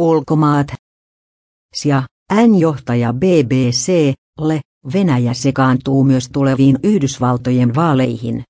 ulkomaat. Sia, N-johtaja BBC, le, Venäjä sekaantuu myös tuleviin Yhdysvaltojen vaaleihin.